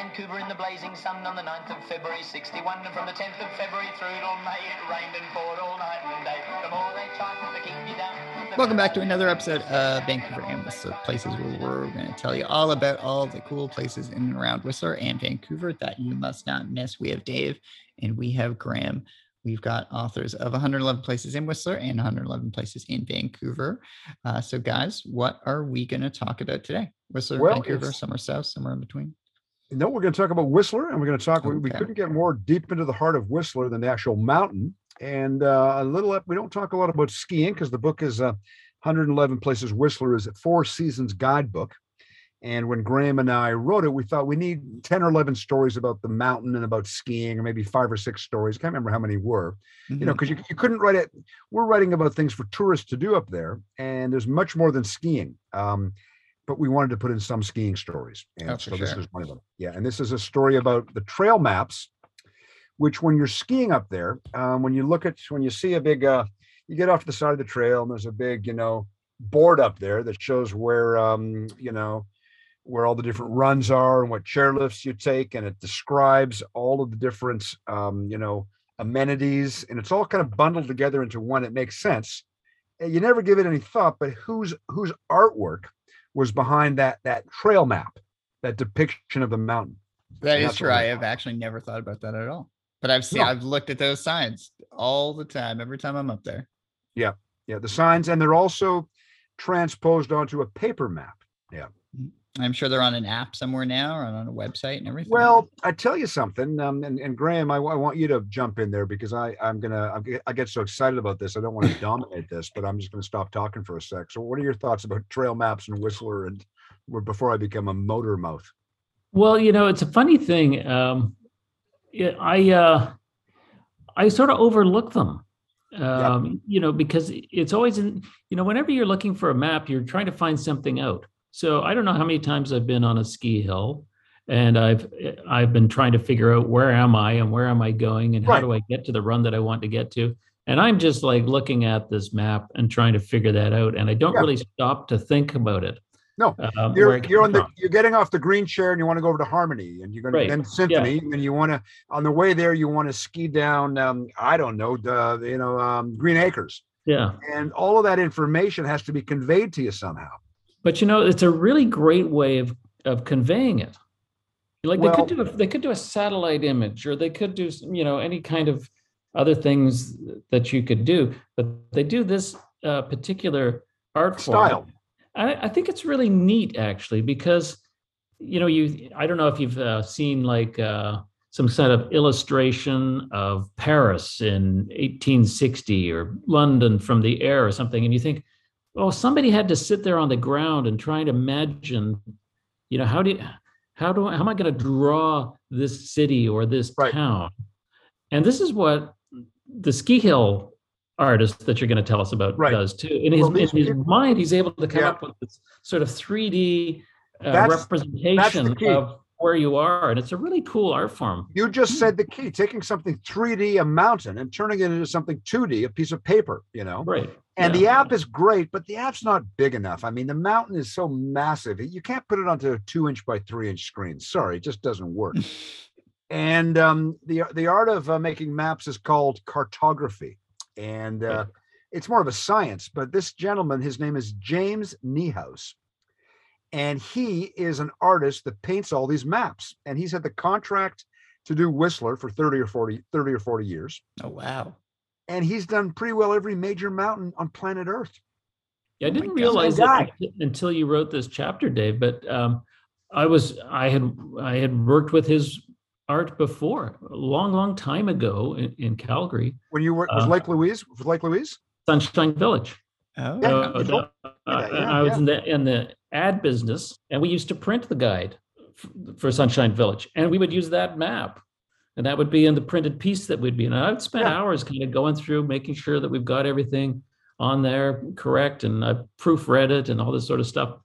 Vancouver in the blazing sun on the 9th of February 61. And from the 10th of February through till May, it rained and poured all night and day. The more they tried to keep you down. Welcome back to another episode of Vancouver and Whistler Places, where we're going to tell you all about all the cool places in and around Whistler and Vancouver that you must not miss. We have Dave and we have Graham. We've got authors of 111 places in Whistler and 111 places in Vancouver. Uh, so, guys, what are we going to talk about today? Whistler, Well, Vancouver, somewhere south, somewhere in between. No, we're going to talk about Whistler, and we're going to talk. we- We couldn't get more deep into the heart of Whistler than the actual mountain, and uh, a little. We don't talk a lot about skiing because the book is uh, 111 places. Whistler is a four seasons guidebook, and when Graham and I wrote it, we thought we need 10 or 11 stories about the mountain and about skiing, or maybe five or six stories. Can't remember how many were. You know, because you, you couldn't write it. We're writing about things for tourists to do up there, and there's much more than skiing. Um, but we wanted to put in some skiing stories. And Oh, so this is one of them. Yeah. And this is a story about the trail maps, which when you're skiing up there, um, when you look at when you see a big uh, you get off the side of the trail and there's a big, you know, board up there that shows where um, you know, where all the different runs are and what chairlifts you take, and it describes all of the different um, you know, amenities, and it's all kind of bundled together into one. It makes sense. And you never give it any thought, but whose whose artwork was behind that that trail map, that depiction of the mountain. That is true. I have actually never thought about that at all. But I've seen, No. I've looked at those signs all the time, every time I'm up there. Yeah, yeah, the signs, and they're also transposed onto a paper map. I'm sure they're on an app somewhere now or on a website and everything. Well, I tell you something, um, and, and Graham, I, I want you to jump in there because I I'm gonna I get, so excited about this. I don't want to dominate this, but I'm just gonna stop talking for a sec. So, what are your thoughts about trail maps and Whistler, and before I become a motor mouth? Well, you know, it's a funny thing. Um, yeah, I uh, I sort of overlook them. Um, You know, because it's always in. You know, whenever you're looking for a map, you're trying to find something out. So I don't know how many times I've been on a ski hill, and I've I've been trying to figure out where am I and where am I going and how Right. do I get to the run that I want to get to. And I'm just like looking at this map and trying to figure that out, and I don't Yeah. really stop to think about it. No, um, You're you're on the from. you're getting off the green chair and you want to go over to Harmony and you're going Right, to then Symphony and you want to on the way there you want to ski down um, I don't know the you know um, Green Acres yeah. and all of that information has to be conveyed to you somehow. But you know, it's a really great way of of conveying it. Like they could do a, they could do a satellite image, or they could do you know any kind of other things that you could do, but they do this uh, particular art form. Style. I, I think it's really neat actually because you know you I don't know if you've uh, seen like uh, some sort of illustration of Paris in 1860 or London from the air or something, and you think, oh, somebody had to sit there on the ground and try to imagine, you know, how do you, how do I, how am I going to draw this city or this Right. town? And this is what the ski hill artist that you're going to tell us about Right. does too. In his, Well, in his mind, he's able to come Yeah. up with this sort of 3D uh, That's- representation of where you are, and it's a really cool art form. You just said the key, taking something 3D, a mountain, and turning it into something 2D, a piece of paper, you know. Right. And yeah. the app is great, but the app's not big enough. I mean, the mountain is so massive. You can't put it onto a two inch by three inch screen. Sorry, it just doesn't work. and um, the the art of uh, making maps is called cartography, and uh, it's more of a science. But this gentleman, his name is James Niehues, and he is an artist that paints all these maps. And he's had the contract to do Whistler for 30 or 40, 30 or 40 years. oh, wow. And he's done pretty well every major mountain on planet Earth. Yeah, I Oh didn't God. realize that until you wrote this chapter, Dave. But um, I was I had I had worked with his art before a long, long time ago in, in Calgary, When you were was Uh, Lake Louise, was Lake Louise? Sunshine Village. Oh, Yeah, Uh, the- uh, that, yeah, I was yeah. in the in the ad business, and we used to print the guide f- for Sunshine Village, and we would use that map, and that would be in the printed piece that we'd be. And I would spend Yeah. hours kind of going through, making sure that we've got everything on there correct, and I proofread it and all this sort of stuff.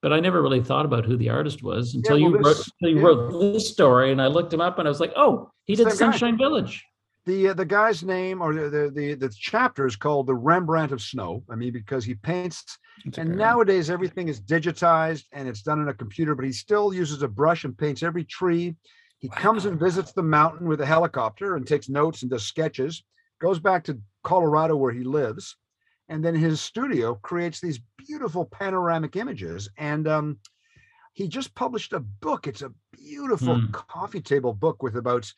But I never really thought about who the artist was until well, you wrote this- until you yeah. wrote this story, and I looked him up, and I was like, oh, he did Same guy. Sunshine Village. The uh, the guy's name or the, the the the chapter is called the Rembrandt of Snow. I mean, because he paints That's And nowadays, everything is digitized and it's done on a computer, but he still uses a brush and paints every tree. He comes and visits the mountain with a helicopter and takes notes and does sketches, goes back to Colorado where he lives. And then his studio creates these beautiful panoramic images. And um, he just published a book. It's a beautiful Hmm. coffee table book with about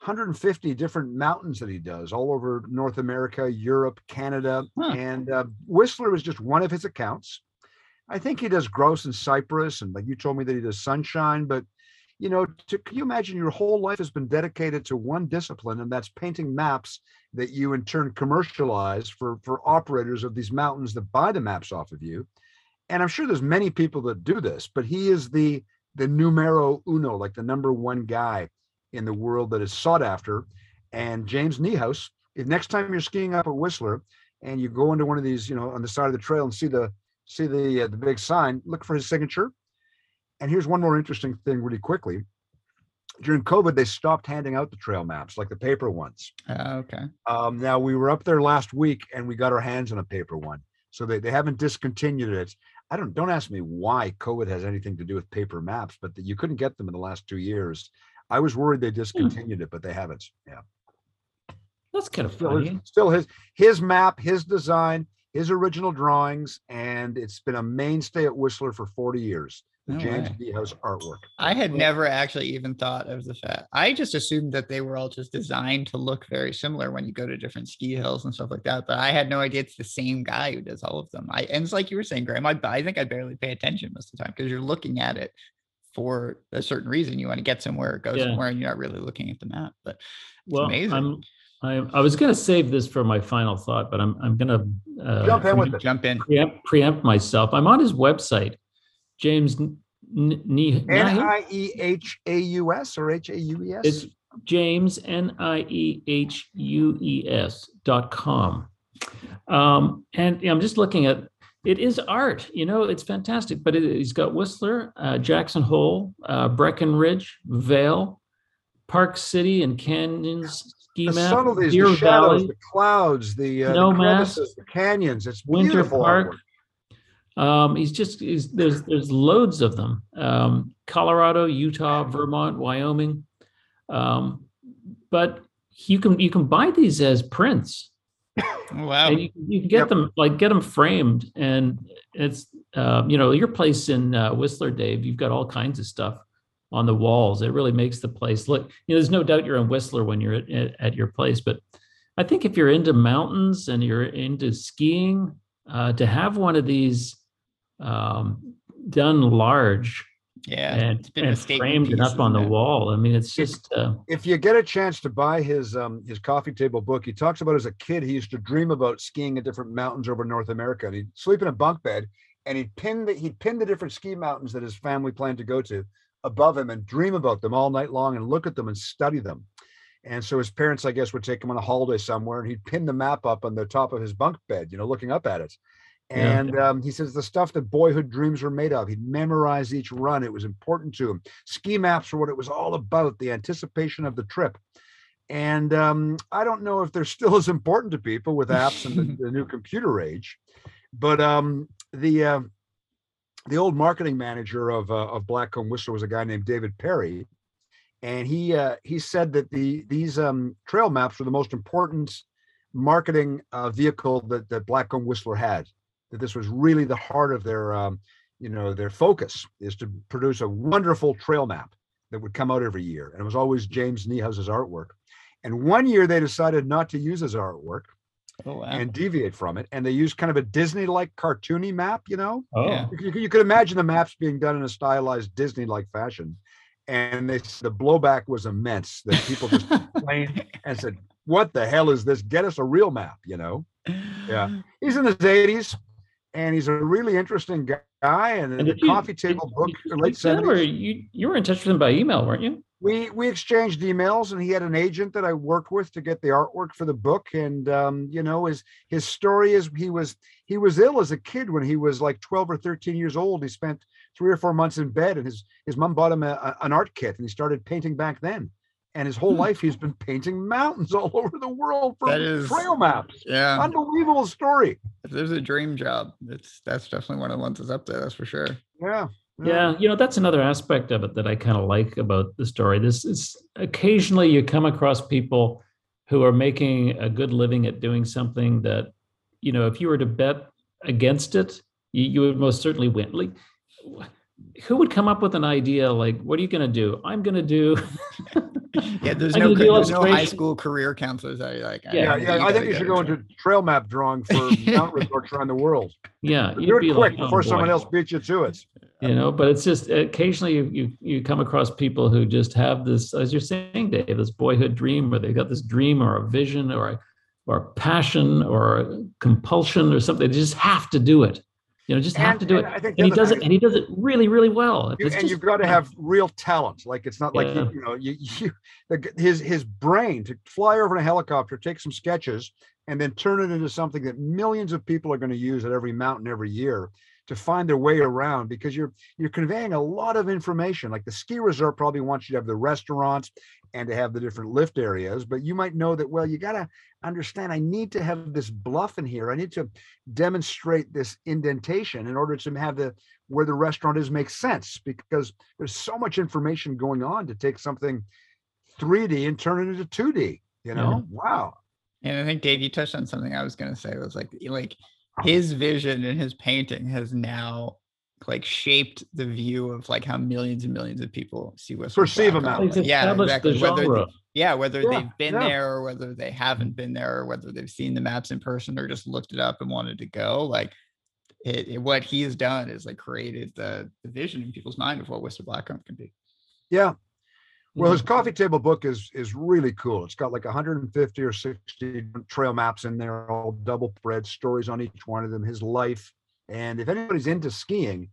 150 different mountains that he does all over North America, Europe, Canada. Huh. And uh, Whistler is just one of his accounts. I think he does Grouse and Cypress, and like you told me that he does Sunshine. But you know, to, can you imagine your whole life has been dedicated to one discipline, and that's painting maps that you in turn commercialize for for operators of these mountains that buy the maps off of you. And I'm sure there's many people that do this, but he is the the numero uno, like the number one guy in the world that is sought after. And James Niehues, if next time you're skiing up at Whistler and you go into one of these, you know, on the side of the trail and see the see the uh, the big sign, look for his signature. And here's one more interesting thing, really quickly. During COVID, they stopped handing out the trail maps, like the paper ones. Uh, okay. Um, now we were up there last week and we got our hands on a paper one. So they, they haven't discontinued it. I don't don't ask me why COVID has anything to do with paper maps, but that you couldn't get them in the last two years. I was worried they discontinued it, but they haven't. Yeah. That's kind of Still funny. still his his map, his design, his original drawings, and it's been a mainstay at Whistler for 40 years. The No James way. D. House artwork. I had never actually even thought of the fact. I just assumed that they were all just designed to look very similar when you go to different ski hills and stuff like that. But I had no idea it's the same guy who does all of them. I and it's like you were saying, Graham. I, I think I barely pay attention most of the time because you're looking at it for a certain reason. You want to get somewhere, go Yeah. somewhere, and you're not really looking at the map. But Well, amazing. I'm, I, I was going to save this for my final thought, but I'm, I'm going to uh, Jump in with it. jump in. preempt, preempt myself. I'm on his website, James N- N- Ne- N Nahi? I E H A U S or H A U E S? It's James N I E H U E S dot com. Um, and I'm just looking at it is art, you know, it's fantastic. But it, he's got Whistler, uh, Jackson Hole, uh, Breckenridge, Vail, Park City, and Canyons ski the map, subtleties, Deer the shadows, Valley, the clouds, the, uh, Snow the mass, the canyons. It's Winter beautiful Park. artwork. Um, he's just he's, there's there's loads of them. Um, Colorado, Utah, Vermont, Wyoming. Um, but you can you can buy these as prints. Wow. and you, can- you can get Yep. them like get them framed and it's um, you know your place in uh, whistler dave you've got all kinds of stuff on the walls it really makes the place look you know there's no doubt you're in whistler when you're at, at, at your place but i think if you're into mountains and you're into skiing uh, to have one of these um, done large Yeah. and, it's been and framed and piece, up on the it? wall i mean it's It's- just uh, If you get a chance to buy his um his coffee table book, he talks about as a kid he used to dream about skiing in different mountains over North America. And he'd sleep in a bunk bed and he'd pin the he'd pin the different ski mountains that his family planned to go to above him and dream about them all night long and look at them and study them. And so his parents, I guess, would take him on a holiday somewhere and he'd pin the map up on the top of his bunk bed, you know, looking up at it. Yeah. And um, he says the stuff that boyhood dreams were made of. He'd memorize each run. It was important to him. Ski maps were what it was all about, the anticipation of the trip. And um, I don't know if they're still as important to people with apps and the, the new computer age, but um, the uh, the old marketing manager of uh, of Blackcomb Whistler was a guy named David Perry, and he uh, he said that the these um, trail maps were the most important marketing uh, vehicle that that Blackcomb Whistler had. That this was really the heart of their um, you know their focus is to produce a wonderful trail map that would come out every year, and it was always James Niehues's artwork. And one year they decided not to use his artwork Oh, wow. and deviate from it, and they used kind of a Disney-like cartoony map, you know. oh Yeah. You, could- you could imagine the maps being done in a stylized Disney-like fashion, and they the blowback was immense. That people just complained and said, "What the hell is this? Get us a real map," you know. Yeah. He's in his 80s, and he's a really interesting guy. And, And the you- coffee table did book, you late speak to or 70s. you you were in touch with him by email weren't you We we exchanged emails, and he had an agent that I worked with to get the artwork for the book. And um, you know, his his story is he was he was ill as a kid when he was like 12 or 13 years old. He spent three or four months in bed, and his his mom bought him a, a- an art kit, and he started painting back then. And his whole Hmm. life he's been painting mountains all over the world for That is- trail maps. Yeah. Unbelievable story. If there's a dream job, it's that's definitely one of the ones that's up there. That's for sure. Yeah. Yeah, you know, that's another aspect of it that I kind of like about the story. This is occasionally you come across people who are making a good living at doing something that, you know, if you were to bet against it, you, you would most certainly win. Like, who would come up with an idea like, what are you going to do? I'm going to do. Yeah, there's I'm no gonna there's no high school career counselors that are like, Yeah, Yeah, yeah. I think you should go into trail map drawing for mountain resorts around the world. yeah, Do you'd it be quick like, "Oh, before someone else beats you to it. you know but it's just occasionally you, you you come across people who just have this as you're saying dave this boyhood dream or they've got this dream or a vision or a, or a passion or a compulsion or something they just have to do it you know just have And- to do it. and I think and he does thing it and he does it really really well. You- and just- you've got to have real talent. Like it's not like you, you know, you, you the, his his brain to fly over in a helicopter, take some sketches, and then turn it into something that millions of people are going to use at every mountain every year to find their way around because you're you're conveying a lot of information. Like the ski resort probably wants you to have the restaurants and to have the different lift areas, but you might know that well, you got to understand I need to have this bluff in here. I need to demonstrate this indentation in order to have the where the restaurant is makes sense because there's so much information going on to take something 3D and turn it into 2D. You know, mm-hmm. wow. And I think Dave, you touched on something I was gonna say It was like like his vision and his painting has now like shaped the view of like how millions and millions of people see Whistler Perceive a Black mountain. Hawk. Yeah, exactly. the Whether genre. yeah, whether Yeah, they've been yeah. there or whether they haven't been there or whether they've seen the maps in person or just looked it up and wanted to go, like it, it- what he has done is like created the, the vision in people's mind of what Whistler Blackcomb can be. Yeah. Well, his coffee table book is is really cool. It's got like 150 or 60 trail maps in there, all double thread stories on each one of them, his life. And if anybody's into skiing,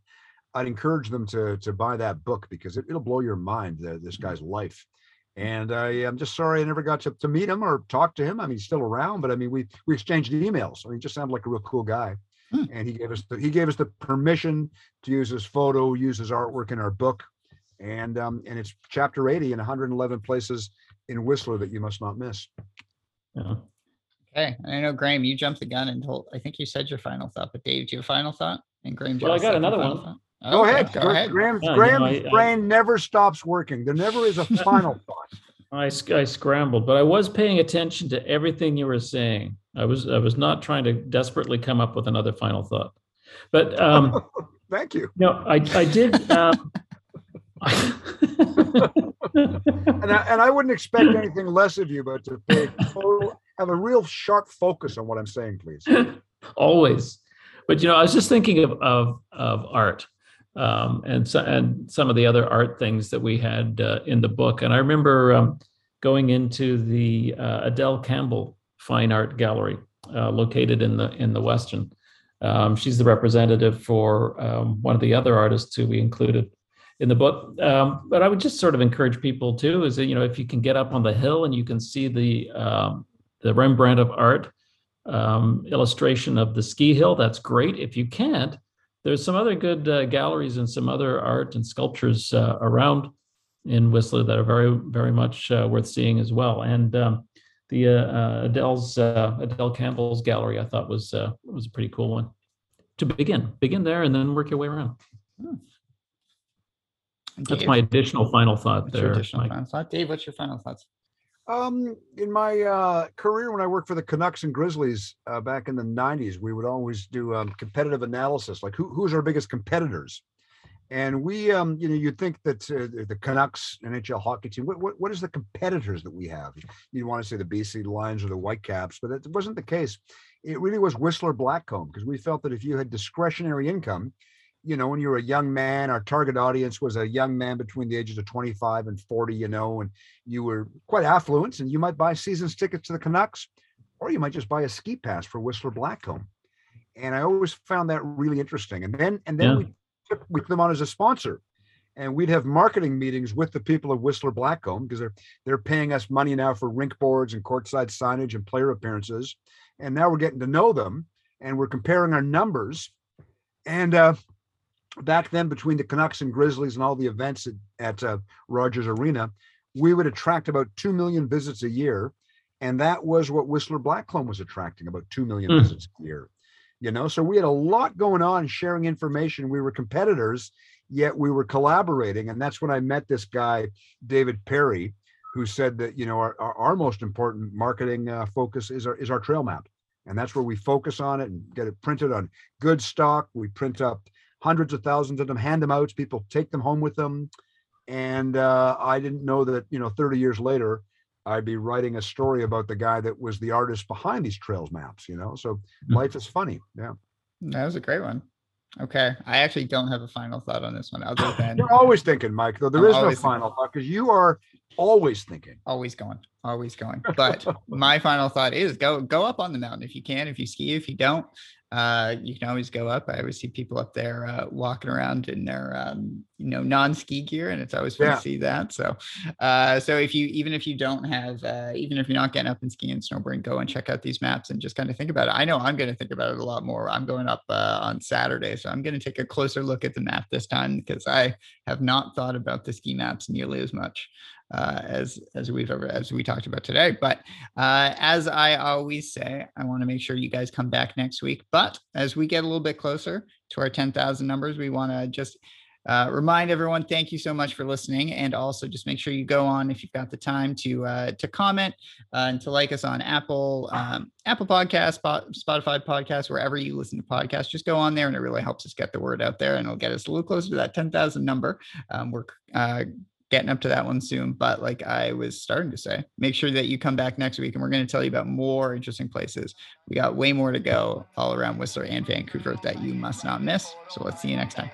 I'd encourage them to to buy that book because it, it'll blow your mind. The, this guy's life. And I am just sorry I never got to, to meet him or talk to him. I mean, he's still around, but I mean, we we exchanged emails. I mean, he just sounded like a real cool guy. Hmm. And he gave us the, he gave us the permission to use his photo, use his artwork in our book and um, and it's chapter 80 in 111 places in Whistler that you must not miss. Yeah. Okay. I know Graham, you jumped the gun and told I think you said your final thought, but Dave, do you have a final thought? And Graham, do Well, have I a got another final one. thought? Go Okay, ahead. Go Gra- ahead. Graham's, Yeah, you know, Graham's I- I- brain never stops working. There never is a final thought. I, I scrambled, but I was paying attention to everything you were saying. I was I was not trying to desperately come up with another final thought. But um, Thank you. no, I I did. Um, And I, and I wouldn't expect anything less of you, but to pay total, have a real sharp focus on what I'm saying, please. always. But you know i was just thinking of of, of art um, and so, and some of the other art things that we had uh, in the book. And i remember um, going into the uh, adele campbell fine art gallery uh, located in the in the Westin. Um, she's the representative for um, one of the other artists who we included in the book um, but i would just sort of encourage people too is that you know if you can get up on the hill and you can see the um, the rembrandt of art um, illustration of the ski hill. That's great. If you can't, there's some other good uh, galleries and some other art and sculptures uh, around in Whistler that are very, very much uh, worth seeing as well. And um, the uh, uh, Adele's uh, Adele Campbell's gallery, I thought was was a pretty cool one to begin. Begin there and then work your way around. And That's Dave, my additional final thought what's your there. additional Mike. final thought? Dave, what's your final thoughts? Um, in my uh, career, when I worked for the Canucks and Grizzlies uh, back in the '90s, we would always do um, competitive analysis, like who, who's our biggest competitors. And we, um, you know, you'd think that uh, the- the Canucks NHL hockey team. What, what what is the competitors that we have? You'd want to say the BC Lions or the Whitecaps, but that wasn't the case. It really was Whistler Blackcomb because we felt that if you had discretionary income, you know, when you were a young man, our target audience was a young man between the ages of 25 and 40, you know, and you were quite affluent and you might buy seasons tickets to the Canucks, or you might just buy a ski pass for Whistler Blackcomb. And I always found that really interesting. And then and then Yeah. we took we took them on as a sponsor. And we'd have marketing meetings with the people of Whistler Blackcomb because they're they're paying us money now for rink boards and courtside signage and player appearances. And now we're getting to know them and we're comparing our numbers. And uh back then between the Canucks and Grizzlies and all the events at, at uh, Rogers Arena, we would attract about 2 million visits a year. And that was what Whistler Blackcomb was attracting about 2 million Mm. visits a year. You know, so we had a lot going on sharing information. We were competitors, yet we were collaborating. And that's when I met this guy, David Perry, who said that, you know, our, our, our most important marketing uh, focus is our, is our trail map. And that's where we focus on it and get it printed on good stock. We print up hundreds of thousands of them, hand them out. People take them home with them. And uh, I didn't know that, you know, 30 years later, I'd be writing a story about the guy that was the artist behind these trails maps, you know? So Mhm. life is funny. Yeah. That was a great one. Okay. I actually don't have a final thought on this one other than You're always thinking, Mike, though there I'm is no always thinking. final thought because you are always thinking. always going, always going. But my final thought is go go up on the mountain if you can. If you ski, if you don't, uh, you can always go up. I always see people up there uh, walking around in their um, you know non-ski gear, and it's always fun Yeah. to see that. So, uh, so if you even if you don't have uh, even if you're not getting up and skiing and snowboarding, go and check out these maps and just kind of think about it. I know I'm going to think about it a lot more. I'm going up uh, on Saturday, so I'm going to take a closer look at the map this time because I have not thought about the ski maps nearly as much uh, as as we've ever as we talked about today. But uh, as I always say, I want to make sure you guys come back next week. But as we get a little bit closer to our 10,000 numbers, we want to just uh, remind everyone, thank you so much for listening, and also just make sure you go on if you've got the time to uh, to comment uh, and to like us on Apple um, Apple Podcast, Spot, Spotify Podcast, wherever you listen to podcasts. Just go on there, and it really helps us get the word out there, and it'll get us a little closer to that 10,000 number. Um, we're uh, getting up to that one soon. But like I was starting to say, make sure that you come back next week and we're going to tell you about more interesting places. We got way more to go all around Whistler and Vancouver that you must not miss. So let's see you next time.